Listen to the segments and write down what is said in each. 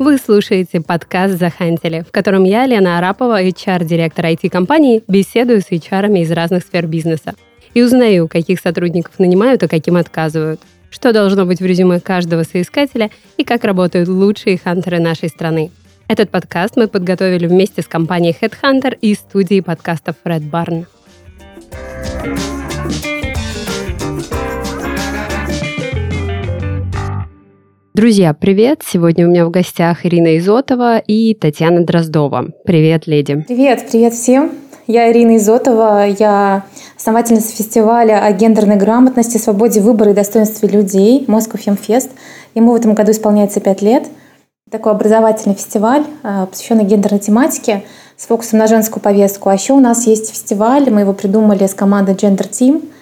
Вы слушаете подкаст «Захантили», в котором я, Лена Арапова, HR-директор IT-компании, беседую с HR из разных сфер бизнеса и узнаю, каких сотрудников нанимают, а каким отказывают, что должно быть в резюме каждого соискателя и как работают лучшие хантеры нашей страны. Этот подкаст мы подготовили вместе с компанией Headhunter и студией подкастов Red Barn. Друзья, привет! Сегодня у меня в гостях Ирина Изотова и Татьяна Дроздова. Привет, леди! Привет, привет всем! Я Ирина Изотова, я основательница фестиваля о гендерной грамотности, свободе выбора и достоинстве людей Moscow Femfest. Ему в этом году исполняется пять лет. Такой образовательный фестиваль, а, посвященный гендерной тематике с фокусом на женскую повестку. А еще у нас есть фестиваль, мы его придумали с командой Gender Team –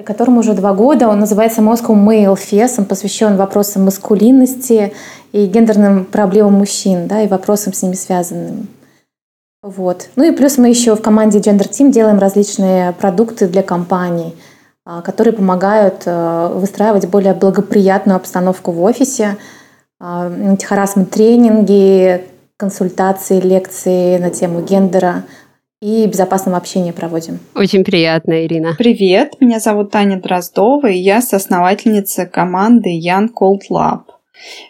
которому уже два года. Он называется Moscow Male Fest. Он посвящен вопросам маскулинности и гендерным проблемам мужчин, да, и вопросам с ними связанным. Вот. Ну и плюс мы еще в команде Gender Team делаем различные продукты для компаний, а, которые помогают э, выстраивать более благоприятную обстановку в офисе, антихарасмент тренинги, консультации, лекции на тему гендера – и безопасного общения проводим. Очень приятно, Ирина. Привет, меня зовут Таня Дроздова, и я соосновательница команды Young Cold Lab.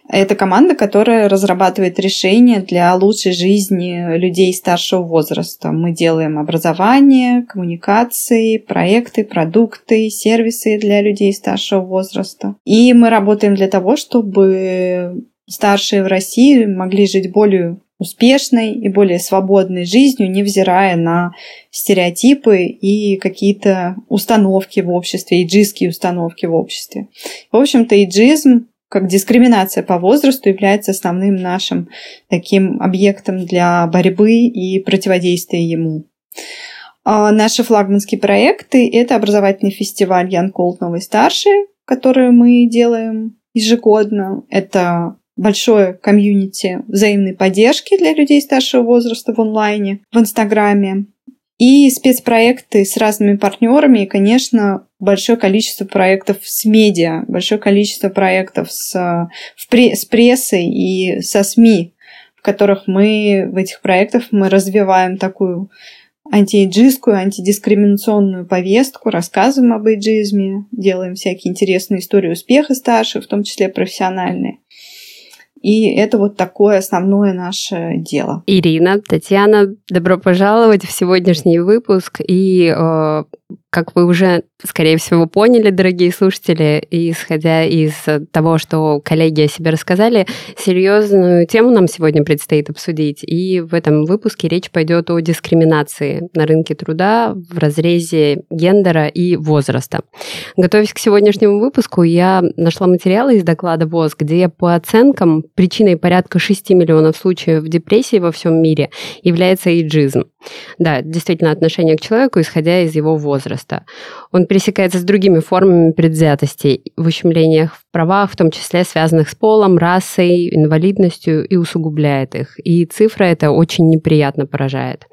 Это команда, которая разрабатывает решения для лучшей жизни людей старшего возраста. Мы делаем образование, коммуникации, проекты, продукты, сервисы для людей старшего возраста. И мы работаем для того, чтобы старшие в России могли жить более успешной и более свободной жизнью, невзирая на стереотипы и какие-то установки в обществе, иджистские установки в обществе. В общем-то, иджизм как дискриминация по возрасту является основным нашим таким объектом для борьбы и противодействия ему. А наши флагманские проекты – это образовательный фестиваль Ян Колд Новый Старший, который мы делаем ежегодно. Это большое комьюнити взаимной поддержки для людей старшего возраста в онлайне, в Инстаграме. И спецпроекты с разными партнерами, и, конечно, большое количество проектов с медиа, большое количество проектов с, с прессой и со СМИ, в которых мы, в этих проектах мы развиваем такую антиэйджистскую, антидискриминационную повестку, рассказываем об эйджизме, делаем всякие интересные истории успеха старших, в том числе профессиональные. И это вот такое основное наше дело. Ирина, Татьяна, добро пожаловать в сегодняшний выпуск. И э, как вы уже, скорее всего, поняли, дорогие слушатели, исходя из того, что коллеги о себе рассказали, серьезную тему нам сегодня предстоит обсудить. И в этом выпуске речь пойдет о дискриминации на рынке труда в разрезе гендера и возраста. Готовясь к сегодняшнему выпуску, я нашла материалы из доклада ВОЗ, где по оценкам причиной порядка 6 миллионов случаев депрессии во всем мире является иджизм. Да, действительно, отношение к человеку, исходя из его возраста. Он пересекается с другими формами предвзятостей в ущемлениях в правах, в том числе связанных с полом, расой, инвалидностью, и усугубляет их. И цифра это очень неприятно поражает.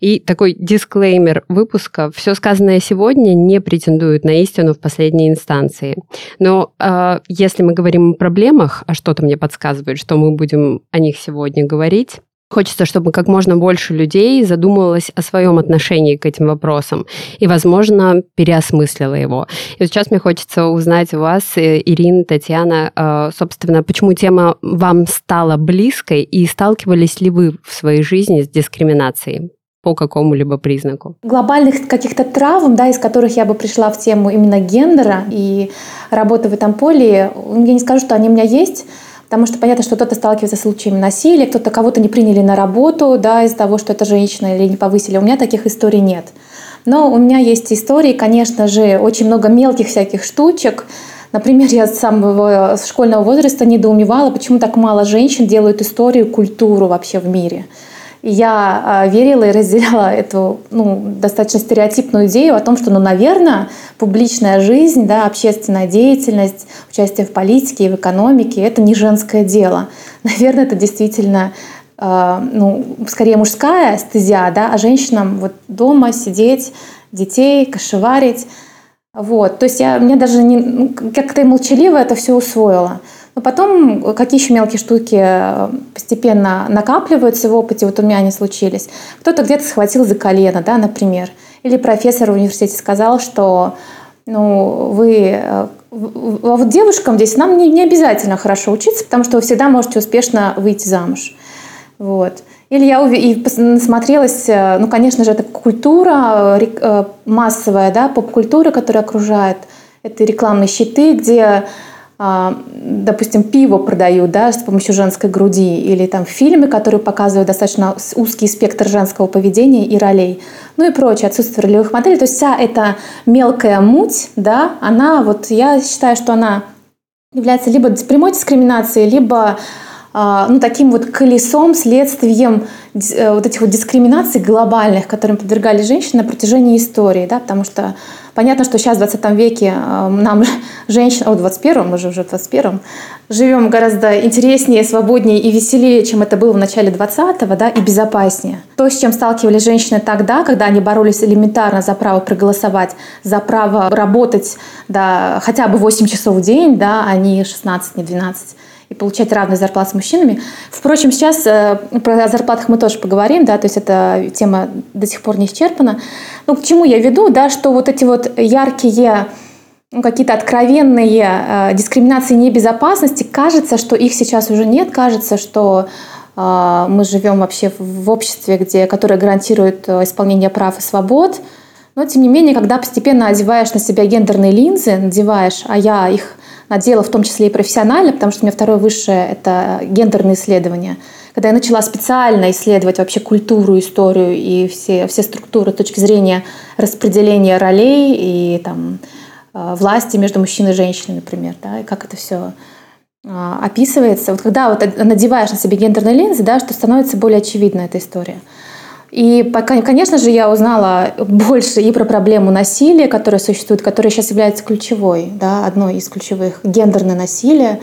И такой дисклеймер выпуска. Все сказанное сегодня не претендует на истину в последней инстанции. Но э, если мы говорим о проблемах, а что-то мне подсказывает, что мы будем о них сегодня говорить, Хочется, чтобы как можно больше людей задумывалось о своем отношении к этим вопросам и, возможно, переосмыслило его. И сейчас мне хочется узнать у вас, э, Ирина, Татьяна, э, собственно, почему тема вам стала близкой и сталкивались ли вы в своей жизни с дискриминацией? по какому-либо признаку? Глобальных каких-то травм, да, из которых я бы пришла в тему именно гендера и работы в этом поле, я не скажу, что они у меня есть, Потому что понятно, что кто-то сталкивается с случаями насилия, кто-то кого-то не приняли на работу да, из-за того, что это женщина или не повысили. У меня таких историй нет. Но у меня есть истории, конечно же, очень много мелких всяких штучек. Например, я с самого школьного возраста недоумевала, почему так мало женщин делают историю, культуру вообще в мире я а, верила и разделяла эту ну, достаточно стереотипную идею о том, что, ну, наверное, публичная жизнь, да, общественная деятельность, участие в политике и в экономике – это не женское дело. Наверное, это действительно э, ну, скорее мужская стезя, да, а женщинам вот дома сидеть, детей, кошеварить. Вот. То есть я, мне даже не, ну, как-то молчаливо это все усвоила. Но потом какие еще мелкие штуки э, постепенно накапливаются в опыте, вот у меня они случились. Кто-то где-то схватил за колено, да, например. Или профессор в университете сказал, что ну, вы э, а вот девушкам здесь нам не, не обязательно хорошо учиться, потому что вы всегда можете успешно выйти замуж. Вот. Или я и насмотрелась, э, ну, конечно же, это культура э, массовая, да, поп-культура, которая окружает. Это рекламные щиты, где а, допустим, пиво продают да, с помощью женской груди, или там фильмы, которые показывают достаточно узкий спектр женского поведения и ролей, ну и прочее, отсутствие ролевых моделей. То есть вся эта мелкая муть, да, она, вот я считаю, что она является либо прямой дискриминацией, либо а, ну, таким вот колесом, следствием э, вот этих вот дискриминаций глобальных, которым подвергались женщины на протяжении истории, да, потому что понятно, что сейчас в 20 веке э, нам женщины, о, в 21 мы же уже в 21 живем гораздо интереснее, свободнее и веселее, чем это было в начале 20-го, да, и безопаснее. То, с чем сталкивались женщины тогда, когда они боролись элементарно за право проголосовать, за право работать, да, хотя бы 8 часов в день, да, а не 16, не 12, и получать равные зарплаты с мужчинами. Впрочем, сейчас э, про зарплатах мы тоже поговорим, да, то есть эта тема до сих пор не исчерпана. Ну, к чему я веду, да, что вот эти вот яркие ну, какие-то откровенные э, дискриминации небезопасности, кажется, что их сейчас уже нет, кажется, что э, мы живем вообще в обществе, где, которое гарантирует э, исполнение прав и свобод. Но, тем не менее, когда постепенно одеваешь на себя гендерные линзы, надеваешь, а я их надела в том числе и профессионально, потому что у меня второе высшее — это гендерные исследования. Когда я начала специально исследовать вообще культуру, историю и все, все структуры точки зрения распределения ролей и там, э, власти между мужчиной и женщиной, например, да, и как это все э, описывается. Вот когда вот надеваешь на себе гендерные линзы, да, что становится более очевидна эта история. И, конечно же, я узнала больше и про проблему насилия, которая существует, которая сейчас является ключевой, да, одной из ключевых. Гендерное насилие,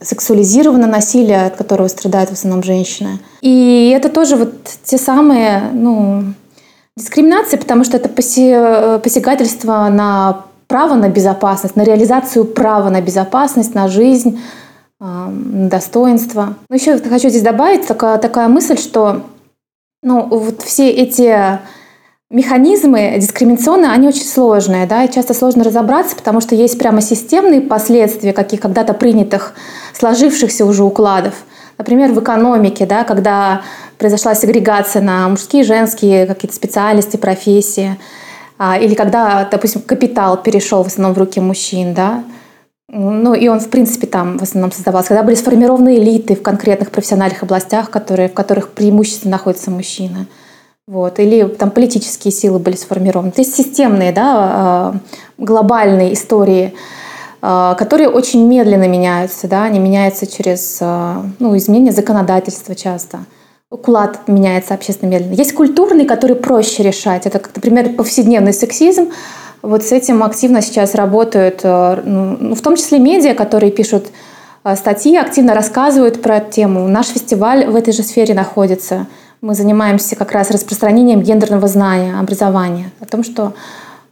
сексуализированное насилие, от которого страдают в основном женщины. И это тоже вот те самые, ну, дискриминации, потому что это посягательство на право на безопасность, на реализацию права на безопасность, на жизнь, на достоинство. Но еще хочу здесь добавить такая, такая мысль, что ну, вот все эти механизмы дискриминационные, они очень сложные, да, и часто сложно разобраться, потому что есть прямо системные последствия каких когда-то принятых, сложившихся уже укладов. Например, в экономике, да, когда произошла сегрегация на мужские, женские какие-то специальности, профессии, а, или когда, допустим, капитал перешел в основном в руки мужчин, да, ну, и он, в принципе, там в основном создавался. Когда были сформированы элиты в конкретных профессиональных областях, которые, в которых преимущественно находятся мужчины. Вот. Или там политические силы были сформированы. То есть системные, да, а, глобальные истории, а, которые очень медленно меняются. Да? Они меняются через а, ну, изменение законодательства часто. Уклад меняется общественно медленно. Есть культурный, который проще решать. Это, например, повседневный сексизм, вот с этим активно сейчас работают, э, ну, ну, в том числе медиа, которые пишут э, статьи, активно рассказывают про эту тему. Наш фестиваль в этой же сфере находится. Мы занимаемся как раз распространением гендерного знания, образования, о том, что,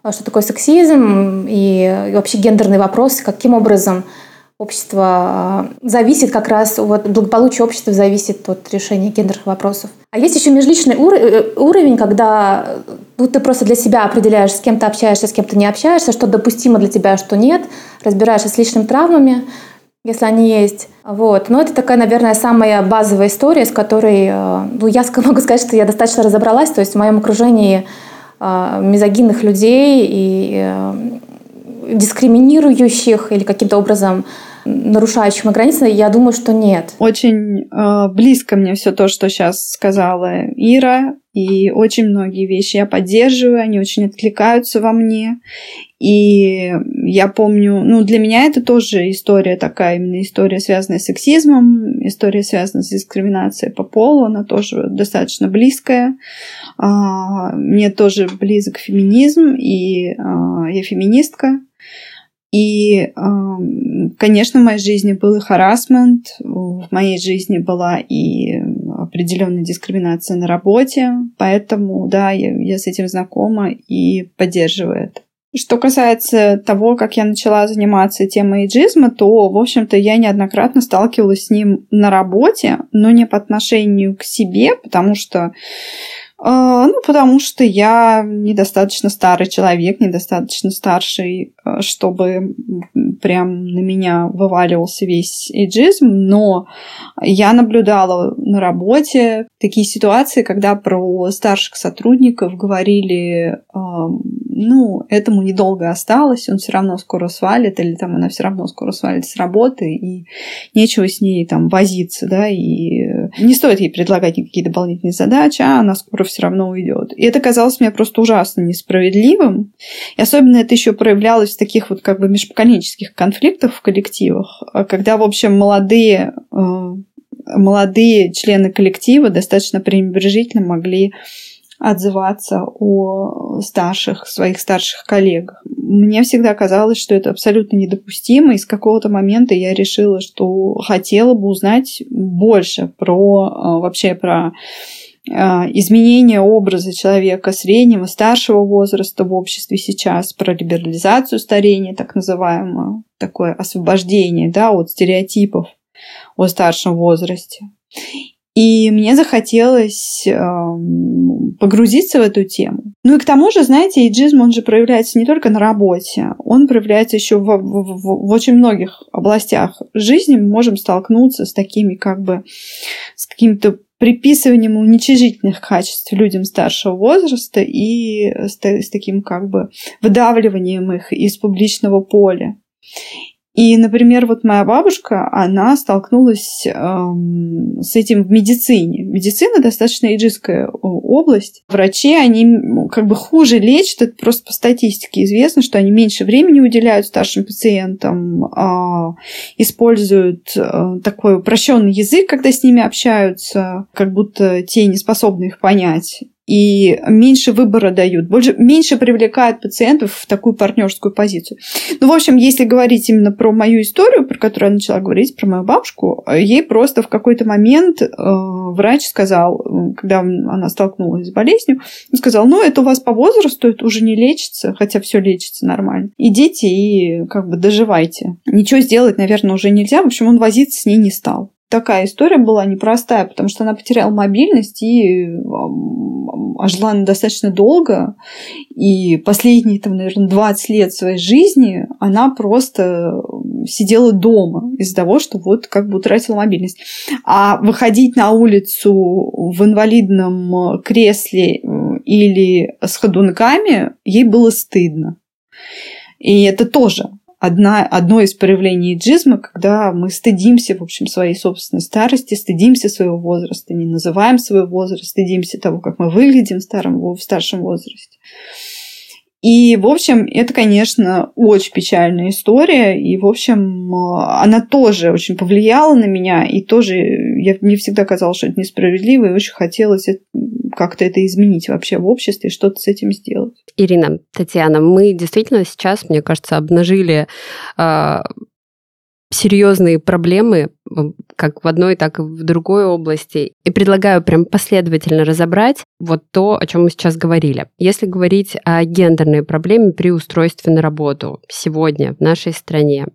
э, что такое сексизм и, вообще гендерные вопросы, каким образом общество а, зависит как раз, вот благополучие общества зависит от решения гендерных вопросов. А есть еще межличный э, уровень, когда ну, ты просто для себя определяешь, с кем ты общаешься, с кем ты не общаешься, что допустимо для тебя, что нет, разбираешься с личными травмами, если они есть. Вот. Но это такая, наверное, самая базовая история, с которой э, ну, я могу сказать, что я достаточно разобралась. То есть в моем окружении э, мизогинных людей и дискриминирующих или каким-то образом нарушающих мои границы, я думаю, что нет. Очень э, близко мне все то, что сейчас сказала Ира, и очень многие вещи я поддерживаю, они очень откликаются во мне. И я помню, ну, для меня это тоже история такая, именно история, связанная с сексизмом, история, связанная с дискриминацией по полу, она тоже достаточно близкая. А, мне тоже близок феминизм, и а, я феминистка. И, конечно, в моей жизни был и харасмент, в моей жизни была и определенная дискриминация на работе, поэтому, да, я, я с этим знакома и поддерживаю это. Что касается того, как я начала заниматься темой эйджизма, то, в общем-то, я неоднократно сталкивалась с ним на работе, но не по отношению к себе, потому что ну, потому что я недостаточно старый человек, недостаточно старший, а, чтобы прям на меня вываливался весь эйджизм, но я наблюдала на работе такие ситуации, когда про старших сотрудников говорили, ну, этому недолго осталось, он все равно скоро свалит, или там она все равно скоро свалит с работы, и нечего с ней там возиться, да, и не стоит ей предлагать никакие дополнительные задачи, а она скоро все равно уйдет. И это казалось мне просто ужасно несправедливым. И особенно это еще проявлялось в таких вот как бы межпоколенческих конфликтах в коллективах, когда, в общем, молодые э, молодые члены коллектива достаточно пренебрежительно могли отзываться о старших, своих старших коллегах. Мне всегда казалось, что это абсолютно недопустимо, и с какого-то момента я решила, что хотела бы узнать больше про а, вообще про а, изменение образа человека среднего, старшего возраста в обществе сейчас, про либерализацию старения, так называемое, такое освобождение да, от стереотипов о старшем возрасте. И мне захотелось э, погрузиться в эту тему. Ну и к тому же, знаете, иджизм, он же проявляется не только на работе, он проявляется еще в, в, в, в очень многих областях жизни. Мы можем столкнуться с такими как бы, с каким-то приписыванием уничижительных качеств людям старшего возраста и с, таким как бы выдавливанием их из публичного поля. И, например, вот моя бабушка, она столкнулась эм, с этим в медицине. Медицина достаточно эйджистская область. Врачи, они как бы хуже лечат, это просто по статистике известно, что они меньше времени уделяют старшим пациентам, э, используют э, такой упрощенный язык, когда с ними общаются, как будто те не способны их понять и меньше выбора дают, больше, меньше привлекают пациентов в такую партнерскую позицию. Ну, в общем, если говорить именно про мою историю, про которую я начала говорить, про мою бабушку, ей просто в какой-то момент э, врач сказал, когда она столкнулась с болезнью, сказал, ну, это у вас по возрасту, это уже не лечится, хотя все лечится нормально. Идите и как бы доживайте. Ничего сделать, наверное, уже нельзя. В общем, он возиться с ней не стал такая история была непростая, потому что она потеряла мобильность и а жила она достаточно долго. И последние, там, наверное, 20 лет своей жизни она просто сидела дома из-за того, что вот как бы утратила мобильность. А выходить на улицу в инвалидном кресле или с ходунками ей было стыдно. И это тоже одна, одно из проявлений иджизма, когда мы стыдимся, в общем, своей собственной старости, стыдимся своего возраста, не называем свой возраст, стыдимся того, как мы выглядим в, старом, в старшем возрасте. И, в общем, это, конечно, очень печальная история. И, в общем, она тоже очень повлияла на меня. И тоже я, мне всегда казалось, что это несправедливо. И очень хотелось как-то это изменить вообще в обществе, что-то с этим сделать. Ирина, Татьяна, мы действительно сейчас, мне кажется, обнажили э, серьезные проблемы как в одной, так и в другой области. И предлагаю прям последовательно разобрать вот то, о чем мы сейчас говорили. Если говорить о гендерной проблеме при устройстве на работу сегодня в нашей стране,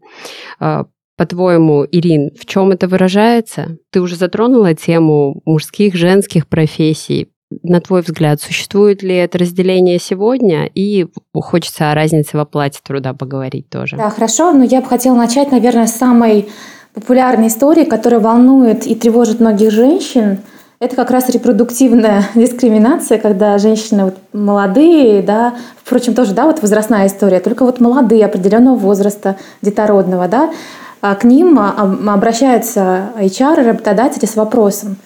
а, по-твоему, Ирин, в чем это выражается? Ты уже затронула тему мужских, женских профессий на твой взгляд, существует ли это разделение сегодня? И хочется о разнице в оплате труда поговорить тоже. Да, хорошо. Но я бы хотела начать, наверное, с самой популярной истории, которая волнует и тревожит многих женщин. Это как раз репродуктивная дискриминация, когда женщины вот молодые, да, впрочем, тоже, да, вот возрастная история, только вот молодые определенного возраста, детородного, да, а к ним обращаются HR, работодатели с вопросом,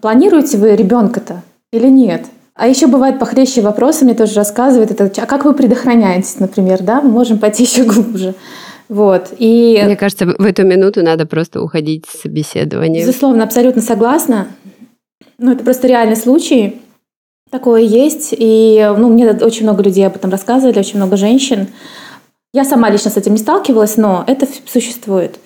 планируете вы ребенка-то? Или нет? А еще бывает похлеще вопросы, мне тоже рассказывают, это, а как вы предохраняетесь, например, да? Мы можем пойти еще глубже. Вот. И... Мне кажется, в эту минуту надо просто уходить с собеседования. Безусловно, абсолютно согласна. Ну, это просто реальный случай. Такое есть. И ну, мне очень много людей об этом рассказывали, очень много женщин. Я сама лично с этим не сталкивалась, но это существует.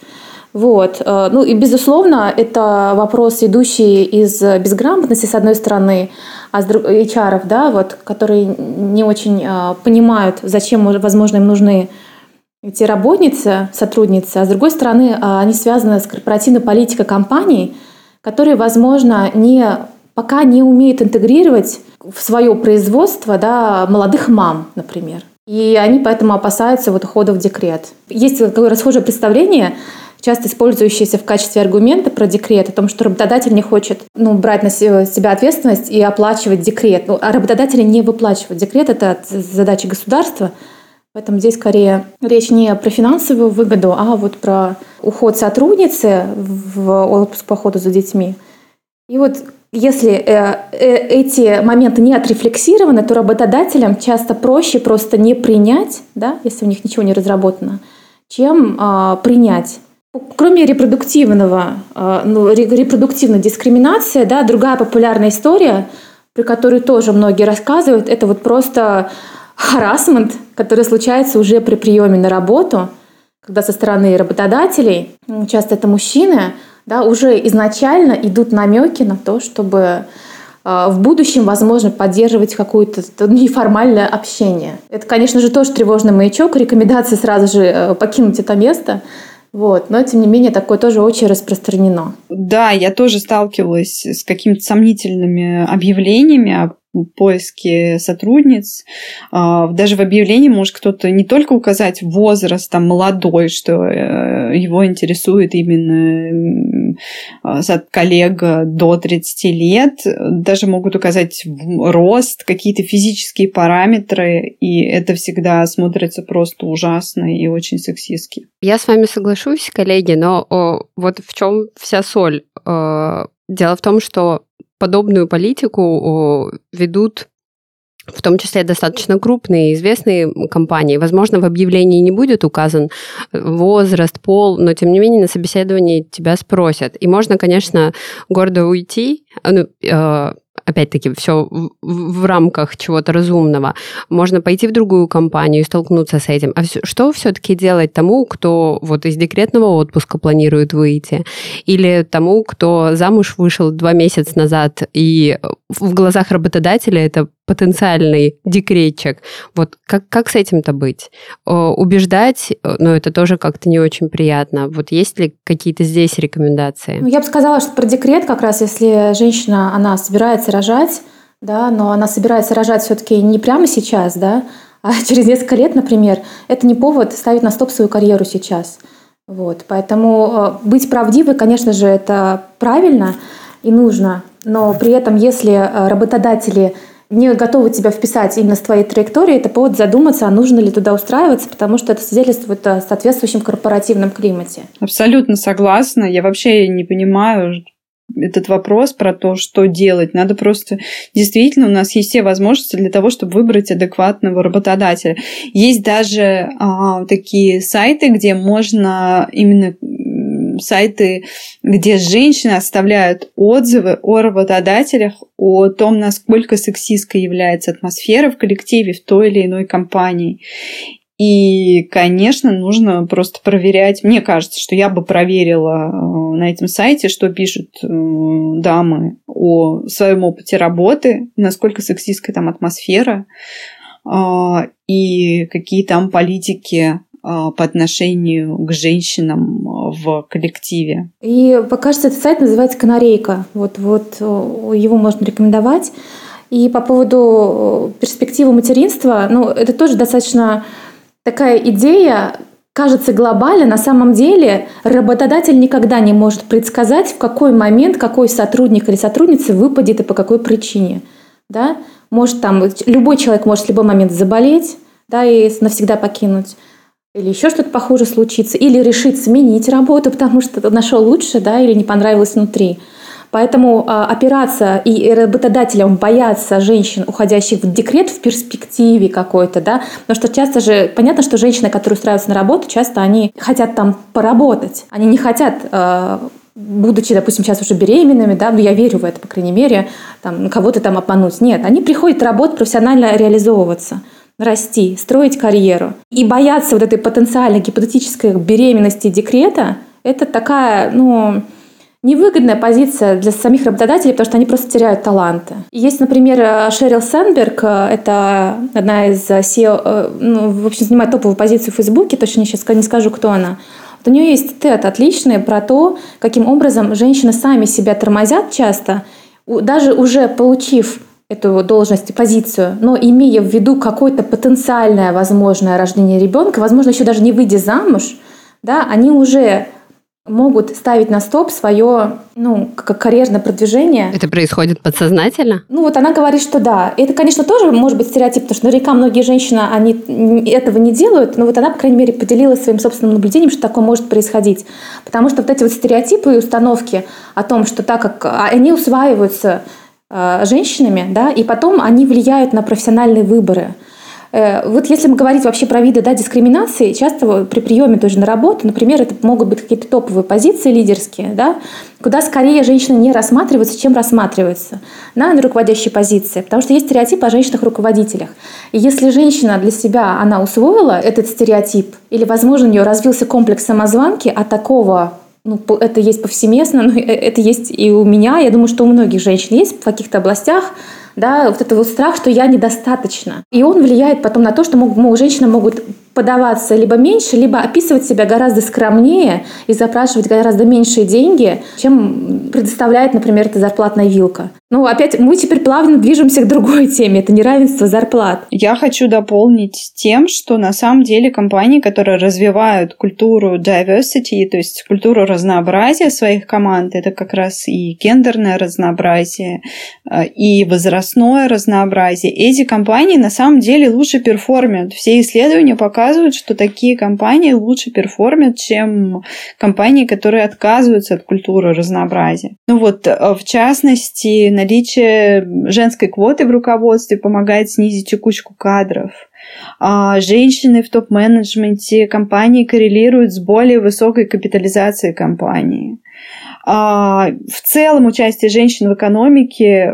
Вот. Э, ну и, безусловно, это вопрос, идущий из безграмотности, с одной стороны, а с друг... HR, да, вот, которые не очень э, понимают, зачем, возможно, им нужны эти работницы, сотрудницы, а с другой стороны, э, они связаны с корпоративной политикой компаний, которые, возможно, не, пока не умеют интегрировать в свое производство да, молодых мам, например. И они поэтому опасаются вот ухода в декрет. Есть такое расхожее представление, часто использующиеся в качестве аргумента про декрет, о том, что работодатель не хочет ну, брать на себя ответственность и оплачивать декрет. Ну, а работодатели не выплачивают декрет, это задача государства. Поэтому здесь скорее речь не про финансовую выгоду, а вот про уход сотрудницы в отпуск по ходу за детьми. И вот если э, э, эти моменты не отрефлексированы, то работодателям часто проще просто не принять, да, если у них ничего не разработано, чем э, принять. Кроме репродуктивного, э, ну, репродуктивной дискриминации, да, другая популярная история, при которой тоже многие рассказывают, это вот просто харасмент, который случается уже при приеме на работу, когда со стороны работодателей, ну, часто это мужчины, да, уже изначально идут намеки на то, чтобы э, в будущем, возможно, поддерживать какое-то неформальное общение. Это, конечно же, тоже тревожный маячок, рекомендация сразу же э, покинуть это место. Вот. Но, тем не менее, такое тоже очень распространено. Да, я тоже сталкивалась с какими-то сомнительными объявлениями о поиске сотрудниц. А, даже в объявлении может кто-то не только указать возраст там молодой, что э, его интересует именно а, коллега до 30 лет, даже могут указать рост, какие-то физические параметры, и это всегда смотрится просто ужасно и очень сексистски. Я с вами соглашусь, коллеги, но вот в чем вся соль? Э, дело в том, что подобную политику ведут в том числе достаточно крупные известные компании. Возможно, в объявлении не будет указан возраст, пол, но тем не менее на собеседовании тебя спросят. И можно, конечно, гордо уйти, ну, э, опять-таки, все в, в рамках чего-то разумного. Можно пойти в другую компанию и столкнуться с этим. А все, что все-таки делать тому, кто вот из декретного отпуска планирует выйти? Или тому, кто замуж вышел два месяца назад, и в глазах работодателя это потенциальный декретчик. Вот как, как с этим-то быть? Убеждать, но ну, это тоже как-то не очень приятно. Вот есть ли какие-то здесь рекомендации? Ну, я бы сказала, что про декрет как раз, если женщина, она собирается рожать, да, но она собирается рожать все-таки не прямо сейчас, да, а через несколько лет, например, это не повод ставить на стоп свою карьеру сейчас. Вот, поэтому э, быть правдивой, конечно же, это правильно и нужно, но при этом, если э, работодатели не готовы тебя вписать именно с твоей траекторией, это повод задуматься, а нужно ли туда устраиваться, потому что это свидетельствует о соответствующем корпоративном климате. Абсолютно согласна. Я вообще не понимаю, этот вопрос про то, что делать. Надо просто... Действительно, у нас есть все возможности для того, чтобы выбрать адекватного работодателя. Есть даже а, такие сайты, где можно именно сайты, где женщины оставляют отзывы о работодателях, о том, насколько сексистской является атмосфера в коллективе в той или иной компании. И, конечно, нужно просто проверять. Мне кажется, что я бы проверила э, на этом сайте, что пишут э, дамы о своем опыте работы, насколько сексистская там атмосфера, а, и какие там политики по отношению к женщинам в коллективе. И покажется, этот сайт называется «Канарейка». Вот, вот его можно рекомендовать. И по поводу перспективы материнства, ну, это тоже достаточно такая идея, кажется глобально, на самом деле работодатель никогда не может предсказать, в какой момент какой сотрудник или сотрудница выпадет и по какой причине. Да? Может, там, любой человек может в любой момент заболеть да, и навсегда покинуть или еще что-то похуже случится, или решит сменить работу, потому что нашел лучше, да, или не понравилось внутри. Поэтому э, опираться и работодателям бояться женщин, уходящих в декрет в перспективе какой-то, да, потому что часто же, понятно, что женщины, которые устраиваются на работу, часто они хотят там поработать, они не хотят э, будучи, допустим, сейчас уже беременными, да, я верю в это, по крайней мере, там, кого-то там обмануть. Нет, они приходят работать, профессионально реализовываться расти, строить карьеру. И бояться вот этой потенциальной гипотетической беременности декрета это такая, ну, невыгодная позиция для самих работодателей, потому что они просто теряют таланты. Есть, например, Шерил Сенберг, это одна из SEO, э, ну, в общем, занимает топовую позицию в Фейсбуке, точно сейчас не скажу, кто она. Вот у нее есть тет отличный про то, каким образом женщины сами себя тормозят часто, даже уже получив эту должность и позицию, но имея в виду какое-то потенциальное возможное рождение ребенка, возможно, еще даже не выйдя замуж, да, они уже могут ставить на стоп свое, ну, как карьерное продвижение. Это происходит подсознательно? Ну, вот она говорит, что да. Это, конечно, тоже может быть стереотип, потому что наверняка многие женщины, они этого не делают, но вот она, по крайней мере, поделилась своим собственным наблюдением, что такое может происходить. Потому что вот эти вот стереотипы и установки о том, что так как а, они усваиваются женщинами, да, и потом они влияют на профессиональные выборы. Э, вот если мы говорить вообще про виды да, дискриминации, часто при приеме тоже на работу, например, это могут быть какие-то топовые позиции лидерские, да, куда скорее женщины не рассматриваются, чем рассматриваются на, руководящей позиции. Потому что есть стереотип о женщинах-руководителях. И если женщина для себя, она усвоила этот стереотип, или, возможно, у нее развился комплекс самозванки, а такого ну, это есть повсеместно, но э, это есть и у меня, я думаю, что у многих женщин есть в каких-то областях, да, вот этот вот страх, что я недостаточно. И он влияет потом на то, что мог, мог, женщины могут подаваться либо меньше, либо описывать себя гораздо скромнее и запрашивать гораздо меньшие деньги, чем предоставляет, например, эта зарплатная вилка. Ну, опять, мы теперь плавно движемся к другой теме. Это неравенство зарплат. Я хочу дополнить тем, что на самом деле компании, которые развивают культуру diversity, то есть культуру разнообразия своих команд, это как раз и гендерное разнообразие, э, и возрастное разнообразие. Эти компании на самом деле лучше перформят. Все исследования показывают, что такие компании лучше перформят, чем компании, которые отказываются от культуры разнообразия. Ну вот, э, в частности, наличие женской квоты в руководстве помогает снизить текучку кадров. А женщины в топ-менеджменте компании коррелируют с более высокой капитализацией компании. А, в целом участие женщин в экономике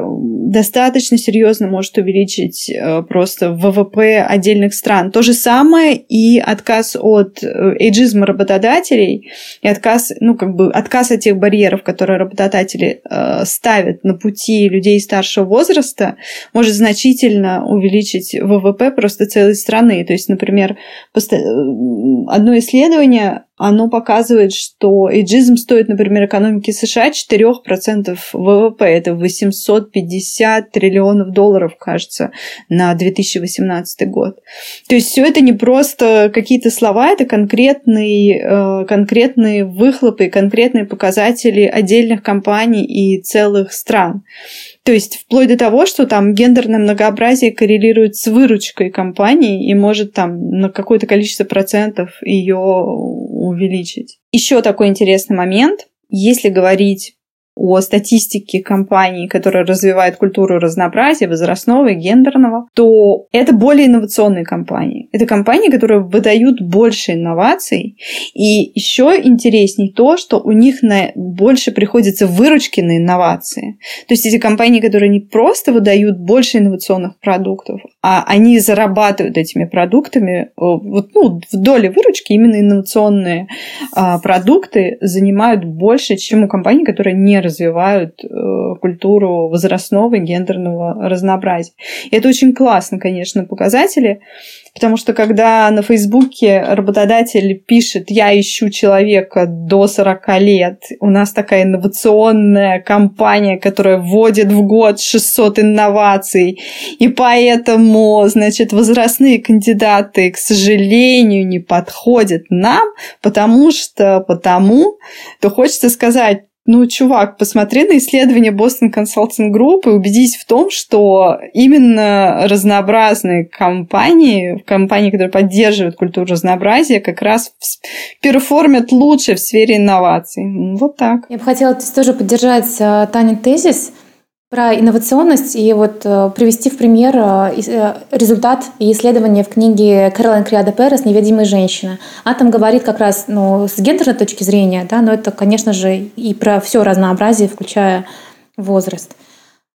достаточно серьезно может увеличить э, просто ВВП отдельных стран. То же самое и отказ от э, эйджизма работодателей и отказ, ну, как бы отказ от тех барьеров, которые работодатели э, ставят на пути людей старшего возраста, может значительно увеличить ВВП просто целой страны. То есть, например, одно исследование оно показывает, что эйджизм стоит, например, экономике США 4% ВВП. Это 850 триллионов долларов, кажется, на 2018 год. То есть все это не просто какие-то слова, это конкретные, э, конкретные выхлопы, конкретные показатели отдельных компаний и целых стран. То есть вплоть до того, что там гендерное многообразие коррелирует с выручкой компании и может там на какое-то количество процентов ее увеличить. Еще такой интересный момент. Если говорить о статистике компаний, которые развивают культуру разнообразия, возрастного и гендерного, то это более инновационные компании. Это компании, которые выдают больше инноваций. И еще интересней то, что у них на больше приходится выручки на инновации. То есть эти компании, которые не просто выдают больше инновационных продуктов, а они зарабатывают этими продуктами, вот, ну, в доле выручки именно инновационные а, продукты занимают больше, чем у компаний, которые не развивают э, культуру возрастного и гендерного разнообразия. И это очень классно, конечно, показатели, потому что когда на Фейсбуке работодатель пишет «я ищу человека до 40 лет», у нас такая инновационная компания, которая вводит в год 600 инноваций, и поэтому, значит, возрастные кандидаты, к сожалению, не подходят нам, потому что потому, то хочется сказать, ну, чувак, посмотри на исследование Boston Consulting Group и убедись в том, что именно разнообразные компании, компании, которые поддерживают культуру разнообразия, как раз перформят лучше в сфере инноваций. Вот так. Я бы хотела тоже поддержать э, Таня тезис – про инновационность и вот э, привести в пример э, э, результат и исследование в книге Кэролайн Криада Перес «Невидимая женщина». Она там говорит как раз ну, с гендерной точки зрения, да, но это, конечно же, и про все разнообразие, включая возраст.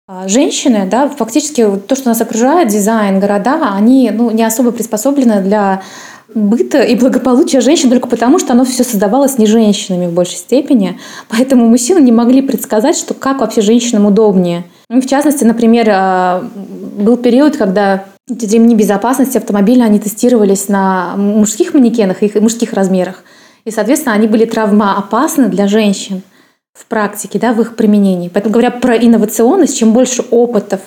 А женщины, да, фактически то, что нас окружает, дизайн, города, они ну, не особо приспособлены для быта и благополучия женщин только потому, что оно все создавалось не женщинами в большей степени. Поэтому мужчины не могли предсказать, что как вообще женщинам удобнее. Ну, в частности, например, а, был период, когда эти ремни безопасности автомобиля, они тестировались на мужских манекенах и мужских размерах. И, соответственно, они были травмоопасны для женщин в практике, да, в их применении. Поэтому, говоря про инновационность, чем больше опытов,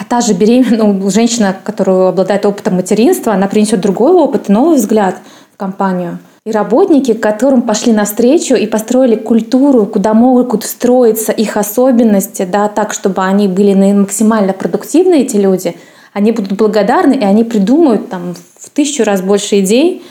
а та же беременная ну, женщина, которая обладает опытом материнства, она принесет другой опыт, новый взгляд в компанию. И работники, которым пошли навстречу и построили культуру, куда могут встроиться их особенности, да, так, чтобы они были максимально продуктивны, эти люди, они будут благодарны, и они придумают там в тысячу раз больше идей,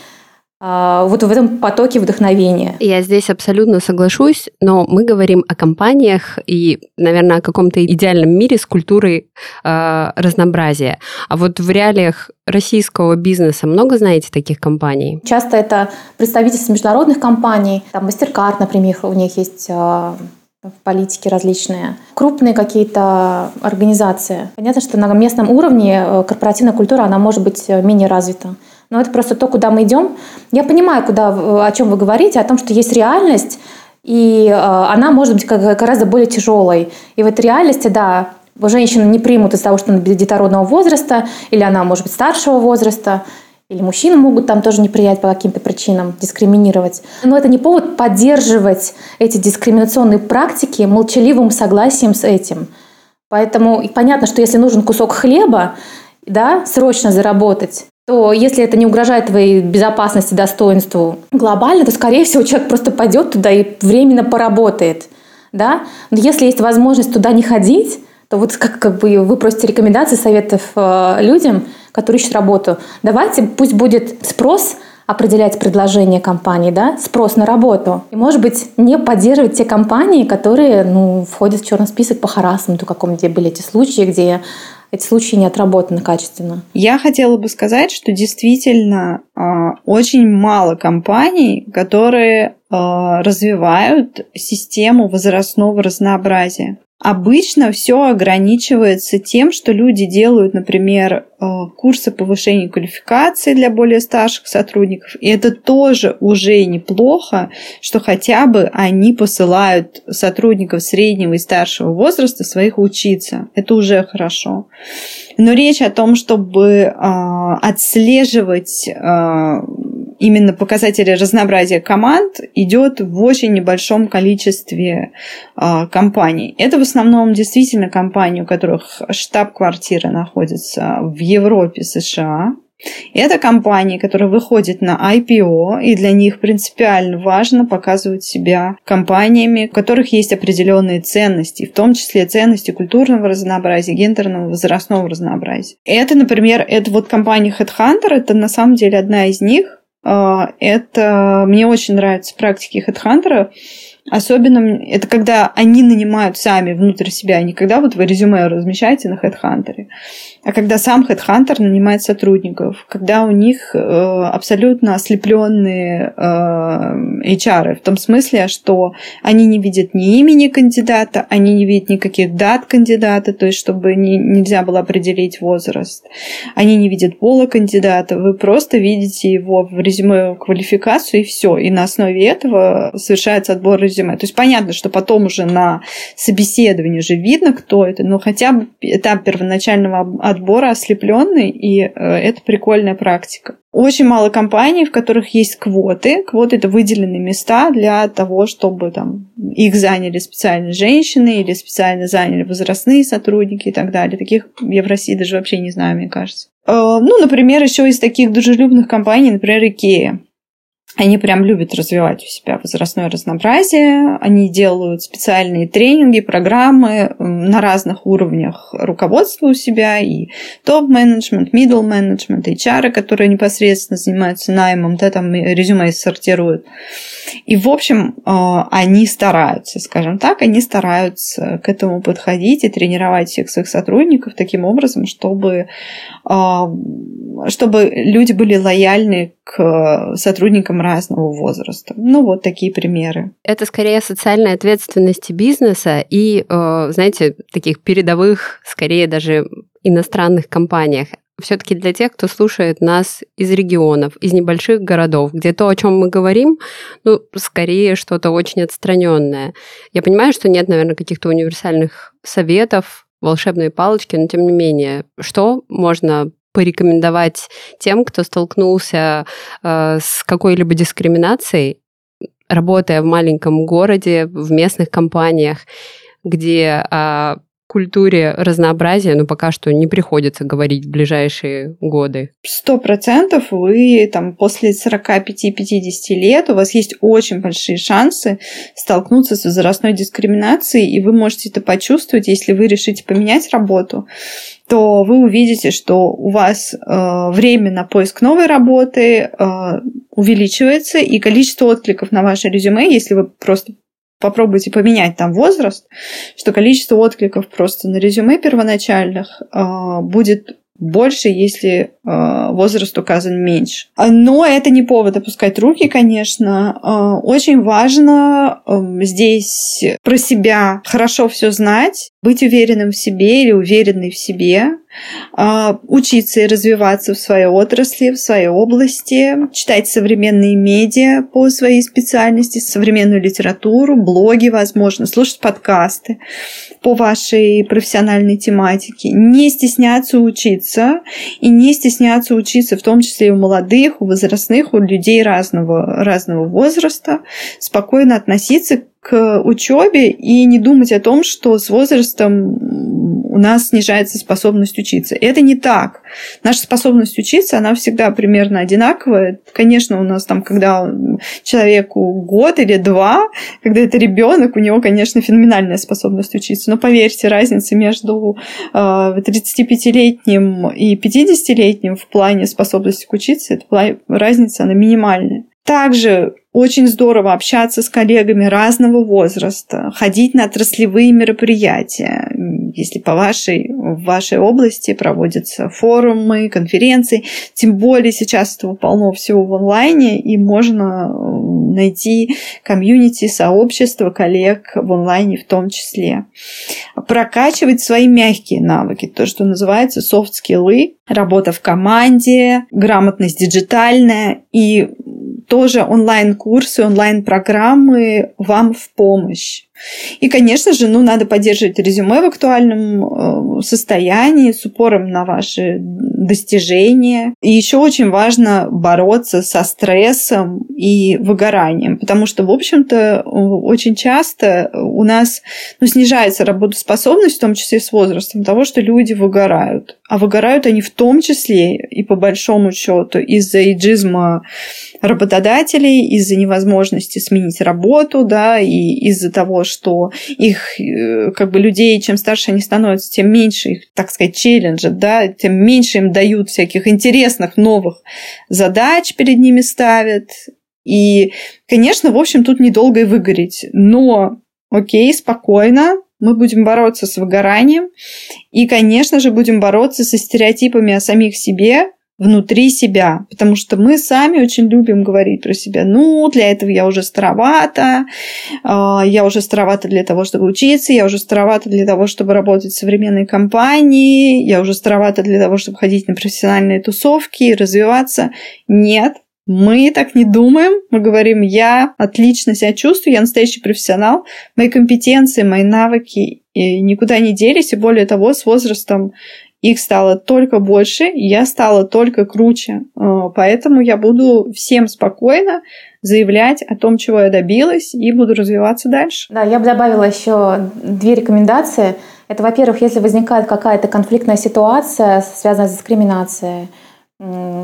вот в этом потоке вдохновения. Я здесь абсолютно соглашусь, но мы говорим о компаниях и, наверное, о каком-то идеальном мире с культурой э, разнообразия. А вот в реалиях российского бизнеса много знаете таких компаний? Часто это представительства международных компаний, там MasterCard, например, у них есть э, в политике различные, крупные какие-то организации. Понятно, что на местном уровне э, корпоративная культура, она может быть менее развита. Но это просто то, куда мы идем. Я понимаю, куда, о чем вы говорите, о том, что есть реальность, и э, она может быть гораздо более тяжелой. И в этой реальности, да, женщину не примут из-за того, что она детородного возраста, или она может быть старшего возраста, или мужчины могут там тоже не приять по каким-то причинам, дискриминировать. Но это не повод поддерживать эти дискриминационные практики молчаливым согласием с этим. Поэтому понятно, что если нужен кусок хлеба, да, срочно заработать, то если это не угрожает твоей безопасности, достоинству глобально, то, скорее всего, человек просто пойдет туда и временно поработает. Да? Но если есть возможность туда не ходить, то вот как, как бы вы просите рекомендаций, советов э, людям, которые ищут работу, давайте пусть будет спрос определять предложение компании, да, спрос на работу. И, может быть, не поддерживать те компании, которые ну, входят в черный список по харасменту каком, где были эти случаи, где эти случаи не отработаны качественно. Я хотела бы сказать, что действительно э, очень мало компаний, которые э, развивают систему возрастного разнообразия. Обычно все ограничивается тем, что люди делают, например, э, курсы повышения квалификации для более старших сотрудников. И это тоже уже неплохо, что хотя бы они посылают сотрудников среднего и старшего возраста своих учиться. Это уже хорошо. Но речь о том, чтобы э, отслеживать э, именно показатели разнообразия команд идет в очень небольшом количестве э, компаний. Это в основном действительно компании, у которых штаб-квартира находится в Европе, США. Это компании, которые выходят на IPO, и для них принципиально важно показывать себя компаниями, у которых есть определенные ценности, в том числе ценности культурного разнообразия, гендерного, возрастного разнообразия. Это, например, это вот компания Headhunter, это на самом деле одна из них, а, это мне очень нравятся практики хедхантера. Особенно это когда они нанимают сами внутрь себя, а не когда вот вы резюме размещаете на HeadHunter, а когда сам HeadHunter нанимает сотрудников, когда у них э, абсолютно ослепленные э, HR, в том смысле, что они не видят ни имени кандидата, они не видят никаких дат кандидата, то есть чтобы не, нельзя было определить возраст, они не видят пола кандидата, вы просто видите его в резюме квалификацию и все, и на основе этого совершается отбор резюме. То есть понятно, что потом уже на собеседовании уже видно, кто это, но хотя бы этап первоначального отбора ослепленный, и э, это прикольная практика. Очень мало компаний, в которых есть квоты. Квоты – это выделенные места для того, чтобы там, их заняли специально женщины или специально заняли возрастные сотрудники и так далее. Таких я в России даже вообще не знаю, мне кажется. Э, ну, например, еще из таких дружелюбных компаний, например, IKEA. Они прям любят развивать у себя возрастное разнообразие. Они делают специальные тренинги, программы на разных уровнях руководства у себя. И топ-менеджмент, middle менеджмент, HR, которые непосредственно занимаются наймом, да, там резюме сортируют. И, в общем, э, они стараются, скажем так, они стараются к этому подходить и тренировать всех своих сотрудников таким образом, чтобы, э, чтобы люди были лояльны к сотрудникам разного возраста. Ну, вот такие примеры. Это скорее социальная ответственность бизнеса и, э, знаете, таких передовых, скорее даже иностранных компаниях. все-таки для тех, кто слушает нас из регионов, из небольших городов, где то, о чем мы говорим, ну, скорее что-то очень отстраненное. Я понимаю, что нет, наверное, каких-то универсальных советов, волшебной палочки, но тем не менее, что можно порекомендовать тем, кто столкнулся э, с какой-либо дискриминацией, работая в маленьком городе, в местных компаниях, где э, культуре разнообразия, но пока что не приходится говорить в ближайшие годы. Сто процентов вы там после 45-50 лет у вас есть очень большие шансы столкнуться с возрастной дискриминацией, и вы можете это почувствовать, если вы решите поменять работу то вы увидите, что у вас э, время на поиск новой работы э, увеличивается, и количество откликов на ваше резюме, если вы просто попробуйте поменять там возраст, что количество откликов просто на резюме первоначальных э, будет больше, если возраст указан меньше. Но это не повод опускать руки, конечно. Э, очень важно э, здесь про себя хорошо все знать, быть уверенным в себе или уверенной в себе, а, учиться и развиваться в своей отрасли, в своей области, читать современные медиа по своей специальности, современную литературу, блоги, возможно, слушать подкасты по вашей профессиональной тематике, не стесняться учиться и не стесняться учиться в том числе и у молодых, у возрастных, у людей разного, разного возраста, спокойно относиться к учебе и не думать о том, что с возрастом у нас снижается способность учиться. Это не так. Наша способность учиться, она всегда примерно одинаковая. Конечно, у нас там, когда человеку год или два, когда это ребенок, у него, конечно, феноменальная способность учиться. Но поверьте, разница между 35-летним э, и 50-летним в плане способности к учиться, эта разница, она минимальная. Также очень здорово общаться с коллегами разного возраста, ходить на отраслевые мероприятия. Если по вашей, в вашей области проводятся форумы, конференции, тем более сейчас этого полно всего в онлайне, и можно найти комьюнити, сообщество коллег в онлайне в том числе. Прокачивать свои мягкие навыки, то, что называется софт-скиллы, работа в команде, грамотность диджитальная и тоже онлайн-курсы, онлайн-программы вам в помощь. И, конечно же, ну, надо поддерживать резюме в актуальном э, состоянии с упором на ваши достижения. И еще очень важно бороться со стрессом и выгоранием, потому что, в общем-то, очень часто у нас ну, снижается работоспособность, в том числе с возрастом, того, что люди выгорают. А выгорают они в том числе и по большому счету из-за эйджизма работодателей, из-за невозможности сменить работу, да, и из-за того, что их, э, как бы, людей, чем старше они становятся, тем меньше их, так сказать, челленджа, да, тем меньше им дают всяких интересных новых задач перед ними ставят. И, конечно, в общем, тут недолго и выгореть. Но, окей, спокойно, мы будем бороться с выгоранием и, конечно же, будем бороться со стереотипами о самих себе, внутри себя, потому что мы сами очень любим говорить про себя. Ну, для этого я уже старовата, а, я уже старовата для того, чтобы учиться, я уже старовата для того, чтобы работать в современной компании, я уже старовата для того, чтобы ходить на профессиональные тусовки и развиваться. Нет, мы так не думаем. Мы говорим, я отлично себя чувствую, я настоящий профессионал, мои компетенции, мои навыки никуда не делись, и более того, с возрастом их стало только больше, я стала только круче. Э, поэтому я буду всем спокойно заявлять о том, чего я добилась, и буду развиваться дальше. Да, я бы добавила еще две рекомендации. Это, во-первых, если возникает какая-то конфликтная ситуация, связанная с дискриминацией,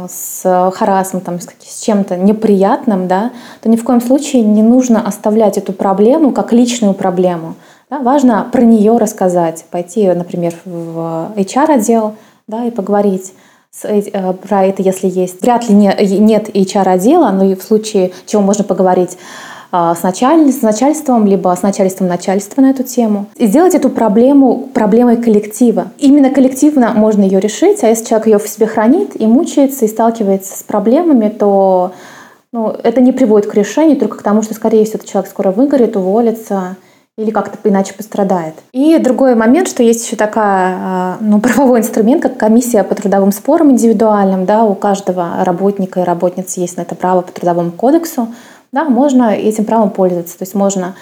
с харасментом, с чем-то неприятным, да, то ни в коем случае не нужно оставлять эту проблему как личную проблему. Да, важно про нее рассказать, пойти, например, в HR-отдел да, и поговорить э, про это, если есть. Вряд ли не, нет HR-отдела, но и в случае чего можно поговорить а, с, началь, с начальством, либо с начальством начальства на эту тему. И сделать эту проблему проблемой коллектива. Именно коллективно можно ее решить, а если человек ее в себе хранит и мучается, и сталкивается с проблемами, то ну, это не приводит к решению, только к тому, что, скорее всего, этот человек скоро выгорит, уволится, или как-то иначе пострадает. И другой момент, что есть еще такая, а, ну, правовой инструмент, как комиссия по трудовым спорам индивидуальным, да, у каждого работника и работницы есть на это право по трудовому кодексу, да, можно этим правом пользоваться, то есть можно